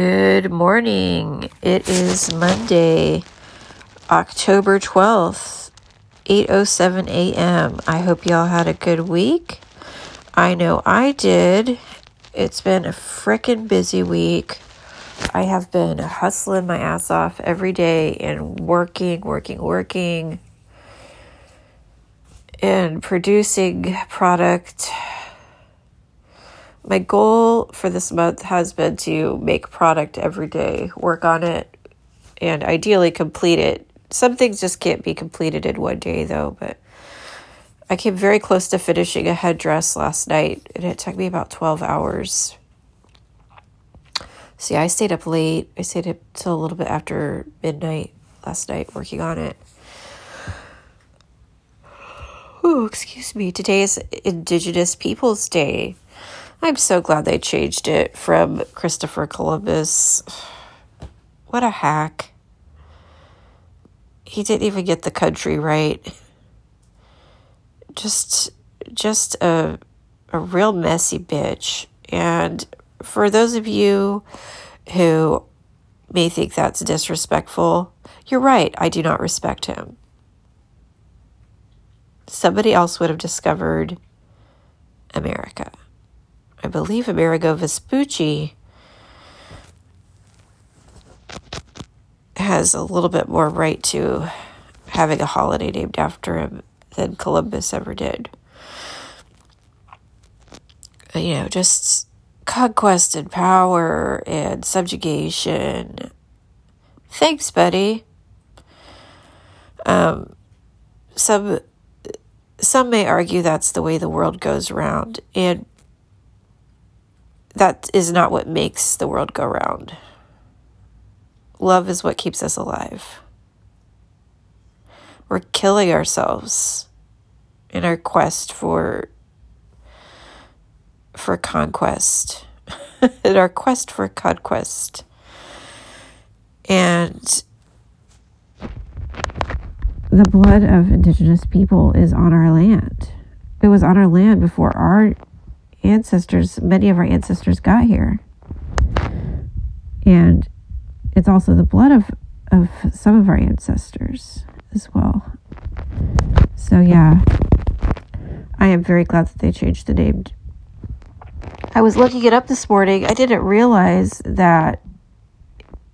Good morning. It is Monday, October 12th, 8:07 a.m. I hope y'all had a good week. I know I did. It's been a frickin' busy week. I have been hustling my ass off every day and working, working, working and producing product my goal for this month has been to make product every day, work on it, and ideally complete it. Some things just can't be completed in one day, though, but I came very close to finishing a headdress last night, and it took me about 12 hours. See, I stayed up late. I stayed up till a little bit after midnight last night working on it. Oh, excuse me. Today is Indigenous Peoples Day. I'm so glad they changed it from Christopher Columbus. What a hack. He didn't even get the country right. Just just a a real messy bitch. And for those of you who may think that's disrespectful, you're right. I do not respect him. Somebody else would have discovered America. I believe Amerigo Vespucci has a little bit more right to having a holiday named after him than Columbus ever did. You know, just conquest and power and subjugation. Thanks, buddy. Um, some some may argue that's the way the world goes around, and that is not what makes the world go round. Love is what keeps us alive. We're killing ourselves in our quest for for conquest. in our quest for conquest. And the blood of indigenous people is on our land. It was on our land before our ancestors, many of our ancestors got here. And it's also the blood of, of some of our ancestors as well. So, yeah, I am very glad that they changed the name. I was looking it up this morning. I didn't realize that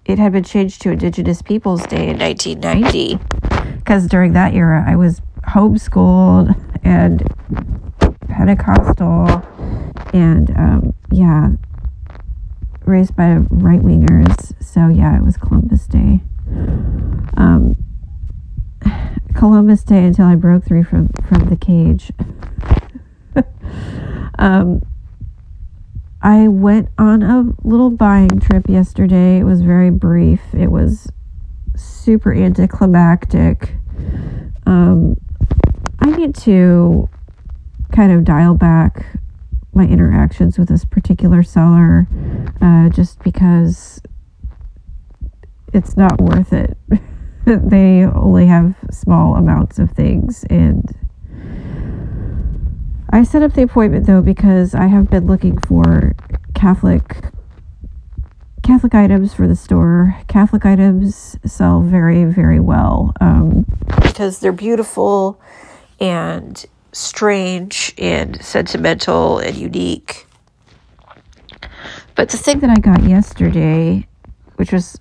it had been changed to Indigenous Peoples Day in 1990 because during that era I was homeschooled and Pentecostal and um, yeah, raised by right wingers. So yeah, it was Columbus Day. Um, Columbus Day until I broke through from from the cage. um, I went on a little buying trip yesterday. It was very brief. It was super anticlimactic. Um, I need to kind of dial back my interactions with this particular seller uh, just because it's not worth it. they only have small amounts of things and I set up the appointment though because I have been looking for Catholic Catholic items for the store. Catholic items sell very, very well um, because they're beautiful and strange and sentimental and unique. But the thing that I got yesterday, which was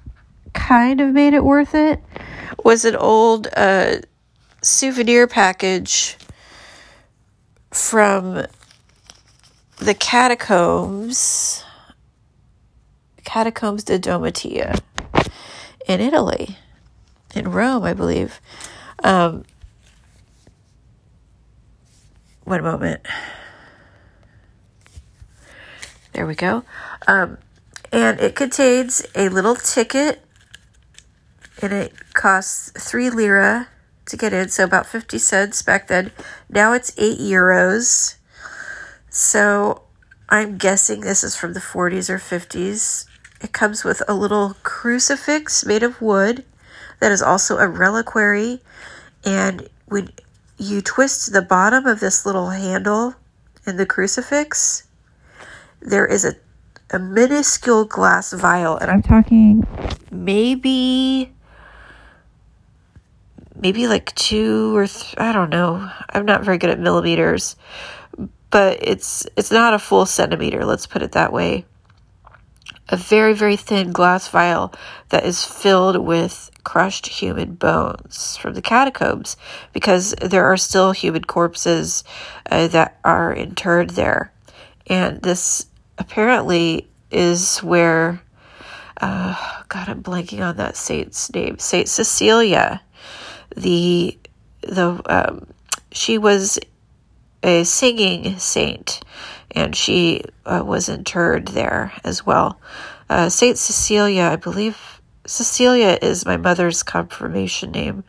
kind of made it worth it, was an old uh, souvenir package from the catacombs, catacombs de Domitia in Italy, in Rome, I believe. Um, one moment. There we go. Um, and it contains a little ticket, and it costs three lira to get in, so about 50 cents back then. Now it's eight euros. So I'm guessing this is from the 40s or 50s. It comes with a little crucifix made of wood that is also a reliquary. And when you twist the bottom of this little handle in the crucifix, there is a, a minuscule glass vial, and I'm talking maybe maybe like two or th- I don't know. I'm not very good at millimeters, but it's it's not a full centimeter. Let's put it that way. A very very thin glass vial that is filled with crushed human bones from the catacombs, because there are still human corpses uh, that are interred there, and this apparently is where. Uh, God, I'm blanking on that saint's name. Saint Cecilia the the um, she was a singing saint, and she uh, was interred there as well. Uh, saint Cecilia, I believe Cecilia is my mother's confirmation name,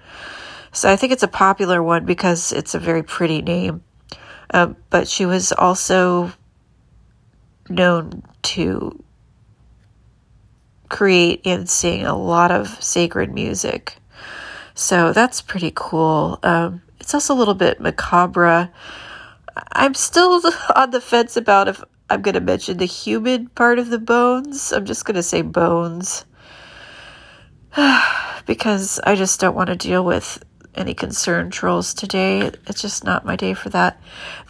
so I think it's a popular one because it's a very pretty name. Um, but she was also known to create and sing a lot of sacred music. So that's pretty cool. Um, it's also a little bit macabre. I'm still on the fence about if I'm going to mention the human part of the bones. I'm just going to say bones. because I just don't want to deal with any concern trolls today. It's just not my day for that.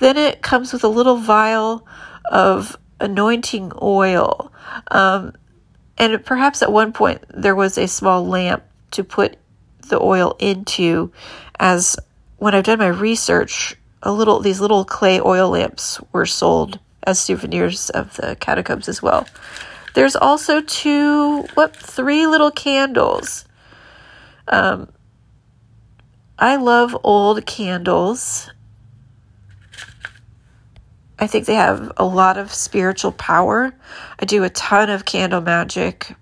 Then it comes with a little vial of anointing oil. Um, and perhaps at one point there was a small lamp to put the oil into as when I've done my research, a little these little clay oil lamps were sold as souvenirs of the catacombs as well. There's also two, what, three little candles. Um, I love old candles. I think they have a lot of spiritual power. I do a ton of candle magic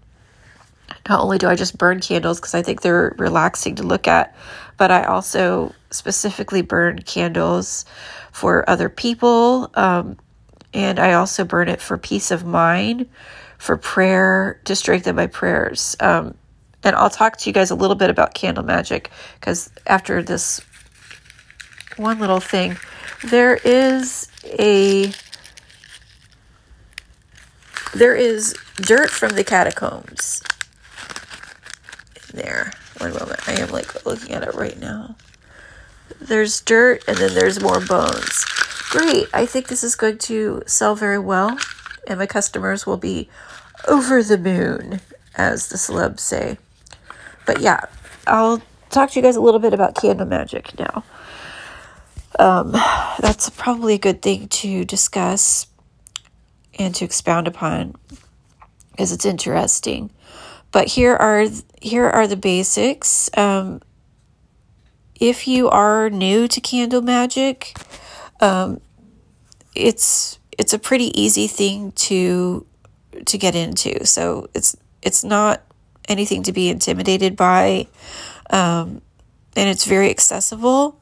not only do I just burn candles because I think they're relaxing to look at, but I also specifically burn candles for other people. Um, and I also burn it for peace of mind, for prayer, to strengthen my prayers. Um, and I'll talk to you guys a little bit about candle magic because after this one little thing, there is a there is dirt from the catacombs there. One moment. I am like looking at it right now. There's dirt and then there's more bones. Great. I think this is going to sell very well and my customers will be over the moon, as the celebs say. But yeah, I'll talk to you guys a little bit about candle magic now. Um, that's probably a good thing to discuss and to expound upon because it's interesting. But here are here are the basics. Um, if you are new to candle magic, um, it's it's a pretty easy thing to to get into. So it's it's not anything to be intimidated by, um, and it's very accessible.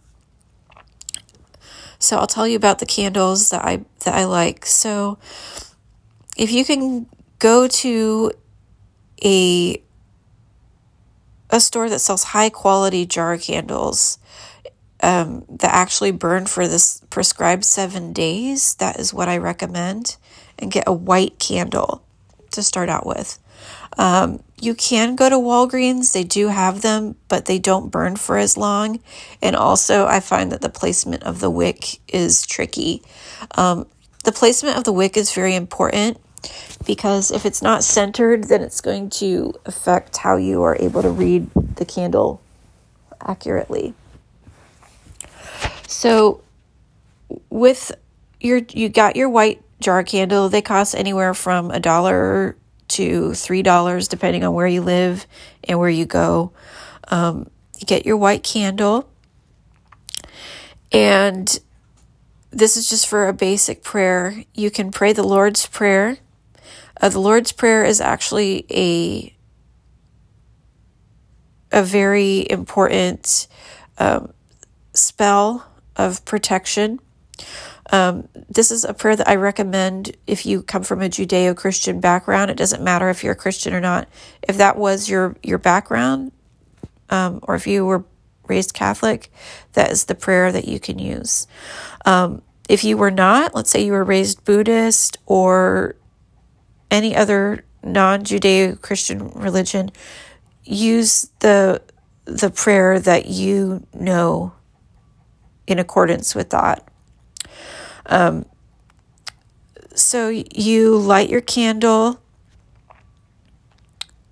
So I'll tell you about the candles that I that I like. So if you can go to a a store that sells high quality jar candles um, that actually burn for this prescribed seven days. That is what I recommend. And get a white candle to start out with. Um, you can go to Walgreens, they do have them, but they don't burn for as long. And also, I find that the placement of the wick is tricky. Um, the placement of the wick is very important because if it's not centered, then it's going to affect how you are able to read the candle accurately. So, with your you got your white jar candle, they cost anywhere from a dollar to three dollars, depending on where you live and where you go. Um, you get your white candle, and this is just for a basic prayer. You can pray the Lord's Prayer uh, the Lord's Prayer is actually a a very important um, spell of protection. Um, this is a prayer that I recommend if you come from a Judeo Christian background. It doesn't matter if you're a Christian or not. If that was your your background, um, or if you were raised Catholic, that is the prayer that you can use. Um, if you were not, let's say you were raised Buddhist or any other non Judeo Christian religion, use the the prayer that you know in accordance with that. Um, so you light your candle.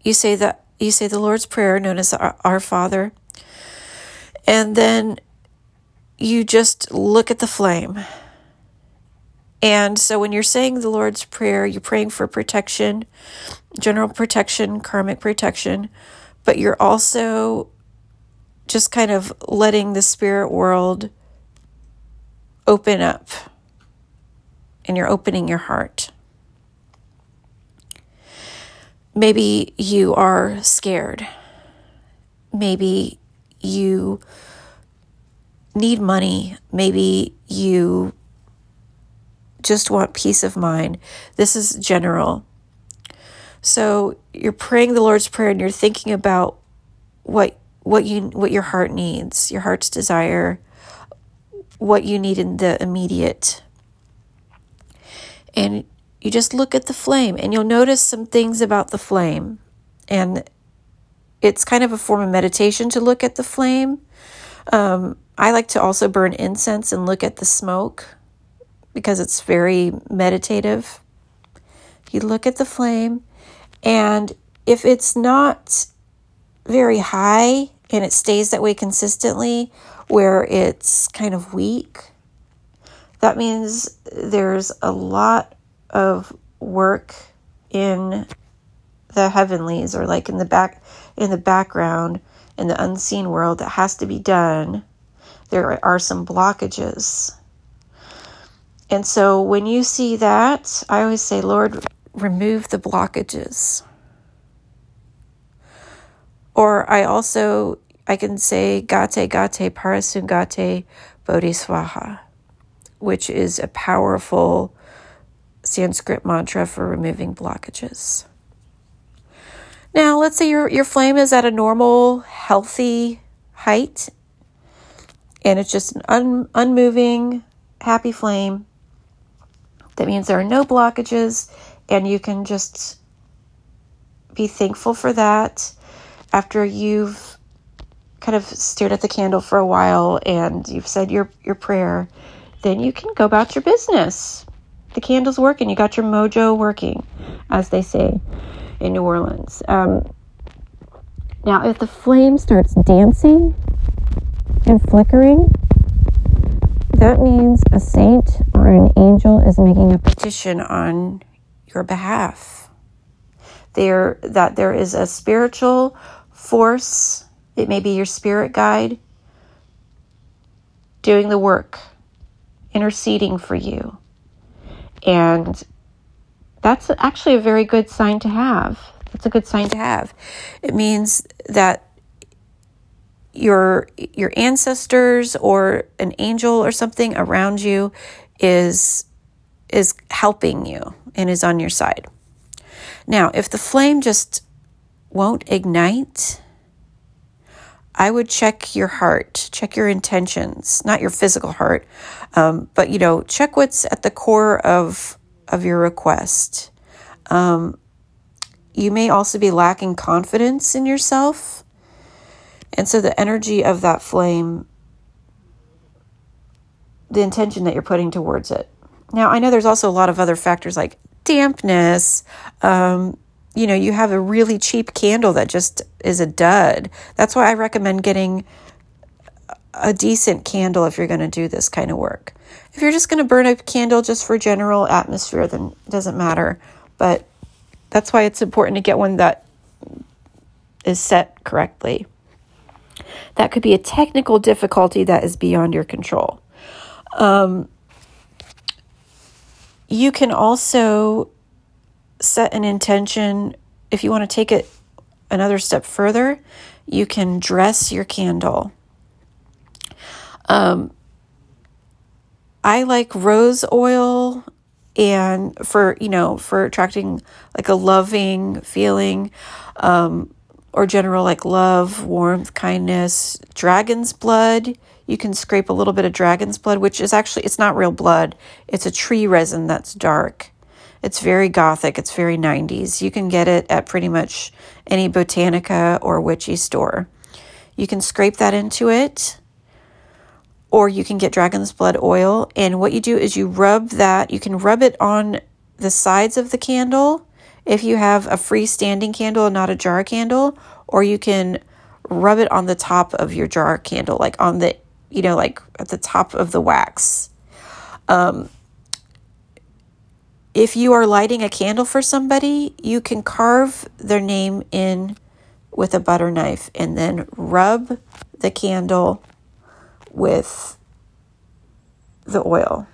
You say that you say the Lord's Prayer, known as our, our Father, and then you just look at the flame. And so when you're saying the Lord's Prayer, you're praying for protection, general protection, karmic protection, but you're also just kind of letting the spirit world open up and you're opening your heart. Maybe you are scared. Maybe you need money. Maybe you just want peace of mind. This is general. So you're praying the Lord's Prayer and you're thinking about what what you what your heart needs, your heart's desire, what you need in the immediate. And you just look at the flame and you'll notice some things about the flame. And it's kind of a form of meditation to look at the flame. Um, I like to also burn incense and look at the smoke because it's very meditative. You look at the flame, and if it's not very high and it stays that way consistently, where it's kind of weak, that means there's a lot of work in the heavenlies or like in the back in the background in the unseen world that has to be done there are some blockages and so when you see that i always say lord remove the blockages or i also i can say gate gate parasamgate bodhiswaha which is a powerful Sanskrit mantra for removing blockages. Now, let's say your, your flame is at a normal, healthy height, and it's just an un, unmoving, happy flame. That means there are no blockages, and you can just be thankful for that after you've kind of stared at the candle for a while and you've said your, your prayer then you can go about your business. The candle's working. You got your mojo working, as they say in New Orleans. Um, now, if the flame starts dancing and flickering, that means a saint or an angel is making a petition on your behalf. There, that there is a spiritual force, it may be your spirit guide, doing the work interceding for you. And that's actually a very good sign to have. That's a good sign to have. It means that your your ancestors or an angel or something around you is is helping you and is on your side. Now, if the flame just won't ignite, I would check your heart, check your intentions, not your physical heart, um, but you know, check what's at the core of of your request. Um, you may also be lacking confidence in yourself, and so the energy of that flame, the intention that you're putting towards it. Now, I know there's also a lot of other factors like dampness. Um, you know, you have a really cheap candle that just is a dud. That's why I recommend getting a decent candle if you're going to do this kind of work. If you're just going to burn a candle just for general atmosphere, then it doesn't matter. But that's why it's important to get one that is set correctly. That could be a technical difficulty that is beyond your control. Um, you can also set an intention. If you want to take it another step further, you can dress your candle. Um, I like rose oil and for you know for attracting like a loving feeling um, or general like love warmth kindness dragon's blood you can scrape a little bit of dragon's blood which is actually it's not real blood it's a tree resin that's dark It's very gothic, it's very 90s. You can get it at pretty much any Botanica or witchy store. You can scrape that into it, or you can get dragon's blood oil. And what you do is you rub that, you can rub it on the sides of the candle if you have a freestanding candle and not a jar candle, or you can rub it on the top of your jar candle, like on the, you know, like at the top of the wax. Um, if you are lighting a candle for somebody, you can carve their name in with a butter knife and then rub the candle with the oil.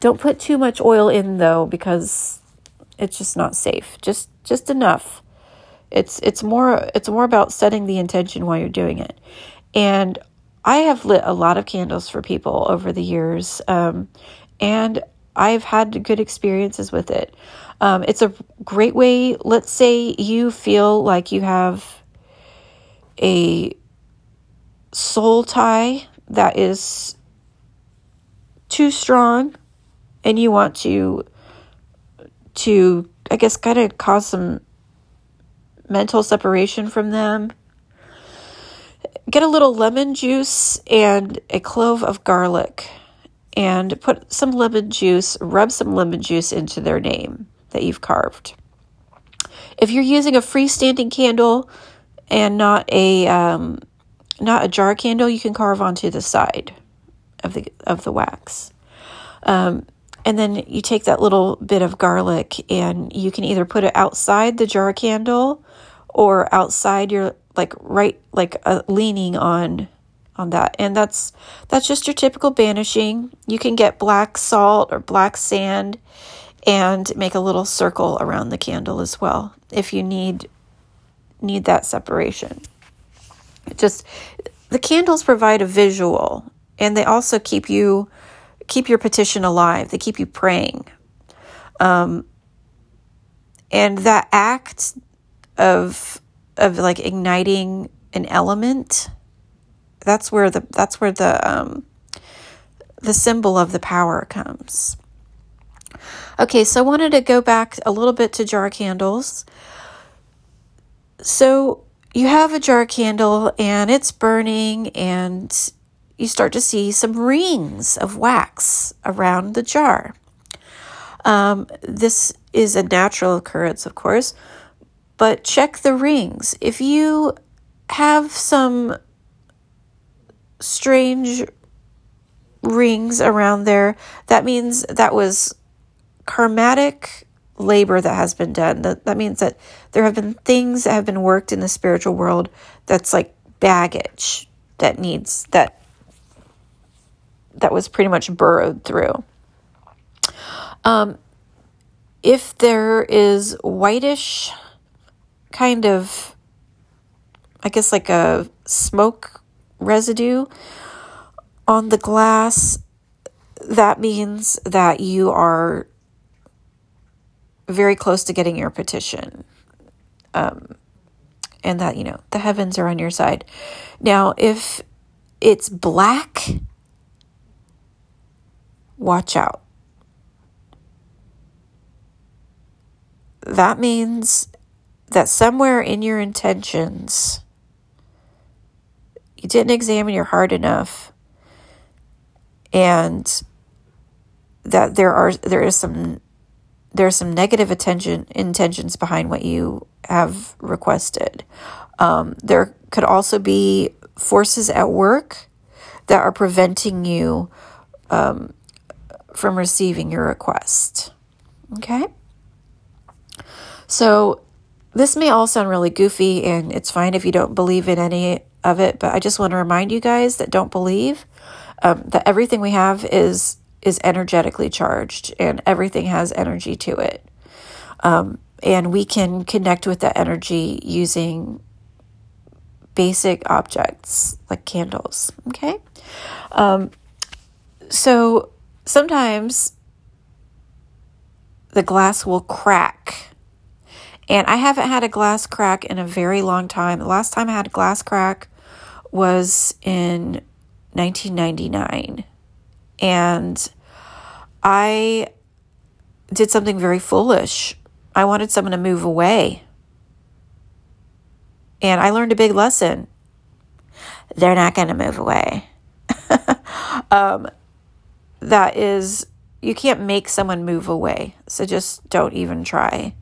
Don't put too much oil in though because it's just not safe. Just just enough. It's it's more it's more about setting the intention while you're doing it. And I have lit a lot of candles for people over the years, um, and I've had good experiences with it. Um, it's a great way. Let's say you feel like you have a soul tie that is too strong, and you want to to I guess kind of cause some mental separation from them. Get a little lemon juice and a clove of garlic and put some lemon juice, rub some lemon juice into their name that you've carved. If you're using a freestanding candle and not a um, not a jar candle, you can carve onto the side of the of the wax. Um, and then you take that little bit of garlic and you can either put it outside the jar candle or outside your like right like uh, leaning on on that. And that's that's just your typical banishing. You can get black salt or black sand and make a little circle around the candle as well if you need need that separation. Just the candles provide a visual and they also keep you keep your petition alive. They keep you praying. Um, and that act of of like igniting an element that's where the that's where the um, the symbol of the power comes. Okay, so I wanted to go back a little bit to jar candles. So you have a jar candle and it's burning and you start to see some rings of wax around the jar. Um, this is a natural occurrence, of course, but check the rings. If you have some strange rings around there, that means that was karmatic labor that has been done. That, that means that there have been things that have been worked in the spiritual world that's like baggage that needs that that was pretty much burrowed through. Um, if there is whitish kind of, I guess like a smoke residue on the glass, that means that you are very close to getting your petition. Um, and that, you know, the heavens are on your side. Now, if it's black, watch out. That means that somewhere in your intentions, you didn't examine your heart enough and that there are there is some there are some negative attention intentions behind what you have requested. Um, there could also be forces at work that are preventing you um, from receiving your request. Okay? So, this may all sound really goofy, and it's fine if you don't believe in any of it, but I just want to remind you guys that don't believe um, that everything we have is is energetically charged, and everything has energy to it, um, and we can connect with that energy using basic objects like candles. Okay, um, so sometimes the glass will crack and I haven't had a glass crack in a very long time. The last time I had a glass crack was in 1999. And I did something very foolish. I wanted someone to move away. And I learned a big lesson. They're not going to move away. um, that is, you can't make someone move away. So just don't even try.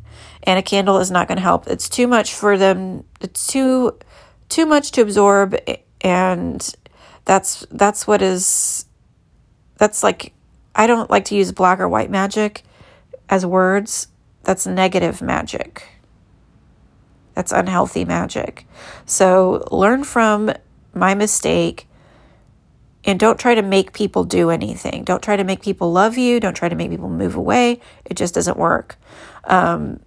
And a candle is not going to help. It's too much for them. It's too too much to absorb and that's that's what is that's like I don't like to use black or white magic as words. That's negative magic. That's unhealthy magic. So learn from my mistake and don't try to make people do anything. Don't try to make people love you. Don't try to make people move away. It just doesn't work. Um,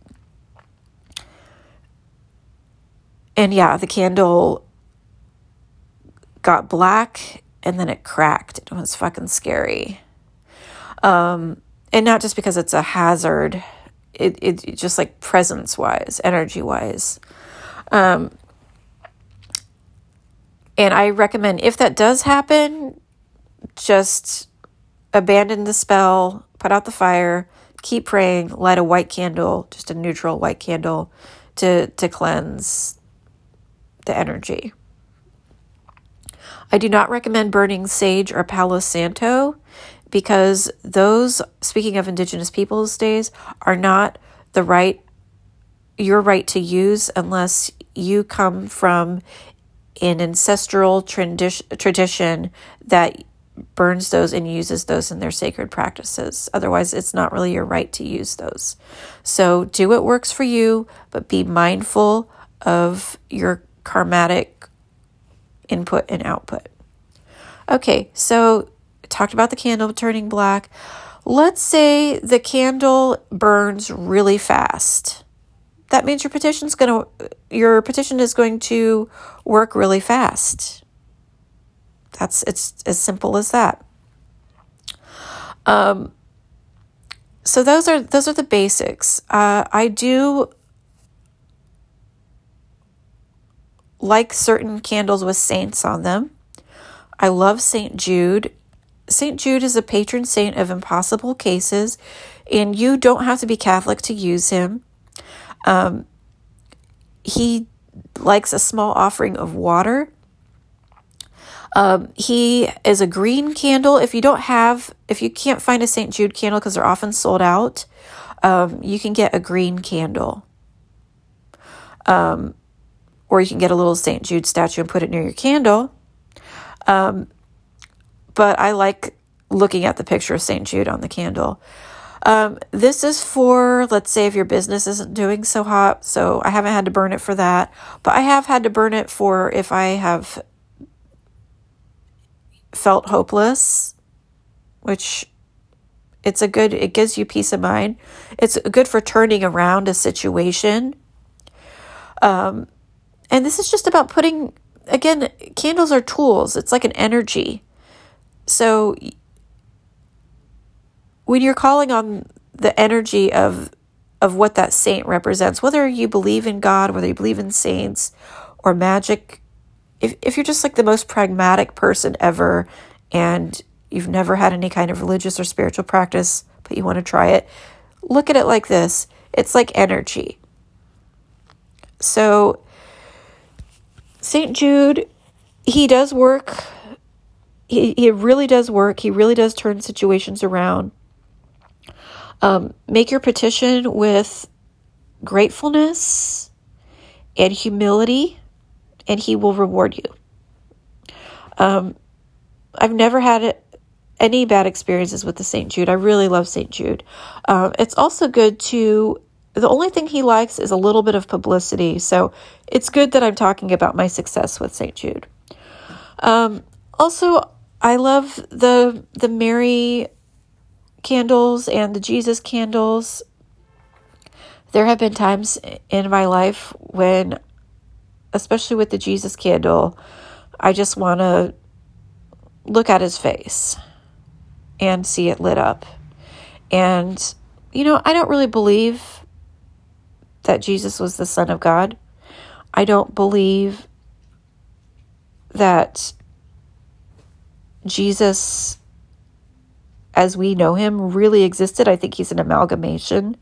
and yeah, the candle got black and then it cracked. It was fucking scary. Um, and not just because it's a hazard, it, it, just like presence wise, energy wise. Um, and I recommend if that does happen, just abandon the spell, put out the fire, keep praying, light a white candle, just a neutral white candle to to cleanse the energy. I do not recommend burning sage or palo santo because those speaking of indigenous peoples days are not the right your right to use unless you come from an ancestral tradi- tradition that burns those and uses those in their sacred practices. Otherwise, it's not really your right to use those. So do what works for you, but be mindful of your karmatic input and output. Okay, so talked about the candle turning black. Let's say the candle burns really fast. That means your petition's going to your petition is going to work really fast. That's it's as simple as that. Um, so those are those are the basics. Uh, I do like certain candles with saints on them. I love St. Jude. St. Jude is a patron saint of impossible cases, and you don't have to be Catholic to use him. Um, he likes a small offering of water. Um, he is a green candle. If you don't have, if you can't find a St. Jude candle because they're often sold out, um, you can get a green candle. Um, or you can get a little St. Jude statue and put it near your candle. Um, but I like looking at the picture of St. Jude on the candle. Um, this is for, let's say, if your business isn't doing so hot. So I haven't had to burn it for that, but I have had to burn it for if I have felt hopeless, which it's a good, it gives you peace of mind. It's good for turning around a situation. Um, and this is just about putting, again, candles are tools, it's like an energy. So when you're calling on the energy of of what that saint represents, whether you believe in God, whether you believe in saints or magic, if if you're just like the most pragmatic person ever and you've never had any kind of religious or spiritual practice, but you want to try it, look at it like this. It's like energy. So St. Jude, he does work. He, he really does work. He really does turn situations around. Um, make your petition with gratefulness and humility, and He will reward you. Um, I've never had any bad experiences with the St. Jude. I really love St. Jude. Um, it's also good to the only thing he likes is a little bit of publicity. So it's good that I'm talking about my success with St. Jude. Um, also, I love the the Mary candles and the Jesus candles. There have been times in my life when, especially with the Jesus candle, I just want to look at his face and see it lit up. And, you know, I don't really believe that Jesus was the Son of God. I don't believe that Jesus as we know him really existed. I think he's an amalgamation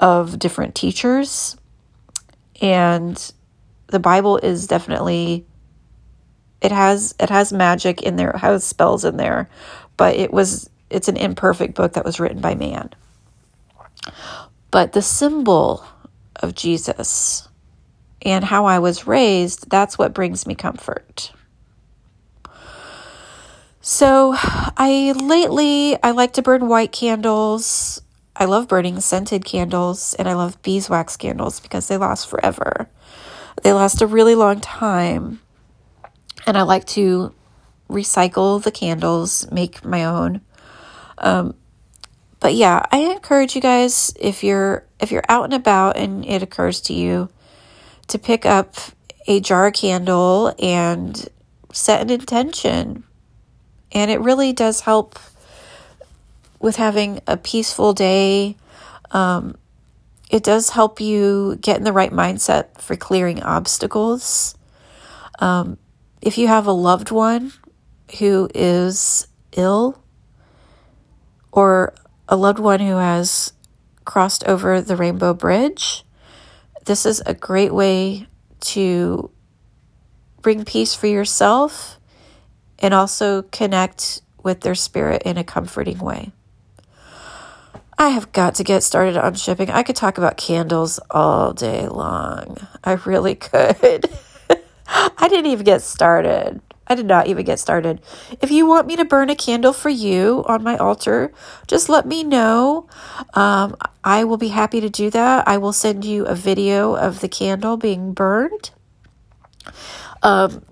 of different teachers. And the Bible is definitely it has it has magic in there, it has spells in there, but it was it's an imperfect book that was written by man. But the symbol of Jesus and how I was raised, that's what brings me comfort. So, I lately I like to burn white candles. I love burning scented candles and I love beeswax candles because they last forever. They last a really long time. And I like to recycle the candles, make my own. Um, but yeah, I encourage you guys if you're if you're out and about and it occurs to you to pick up a jar candle and set an intention. And it really does help with having a peaceful day. Um, it does help you get in the right mindset for clearing obstacles. Um, if you have a loved one who is ill or a loved one who has crossed over the Rainbow Bridge, this is a great way to bring peace for yourself and also connect with their spirit in a comforting way. I have got to get started on shipping. I could talk about candles all day long. I really could. I didn't even get started. I did not even get started. If you want me to burn a candle for you on my altar, just let me know. Um, I will be happy to do that. I will send you a video of the candle being burned. Um,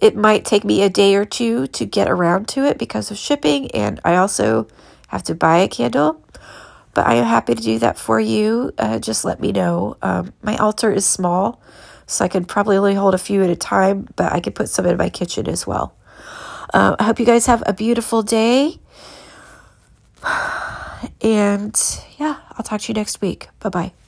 it might take me a day or two to get around to it because of shipping, and I also have to buy a candle. But I am happy to do that for you. Uh, just let me know. Um, my altar is small, so I could probably only hold a few at a time, but I could put some in my kitchen as well. Uh, I hope you guys have a beautiful day. And yeah, I'll talk to you next week. Bye bye.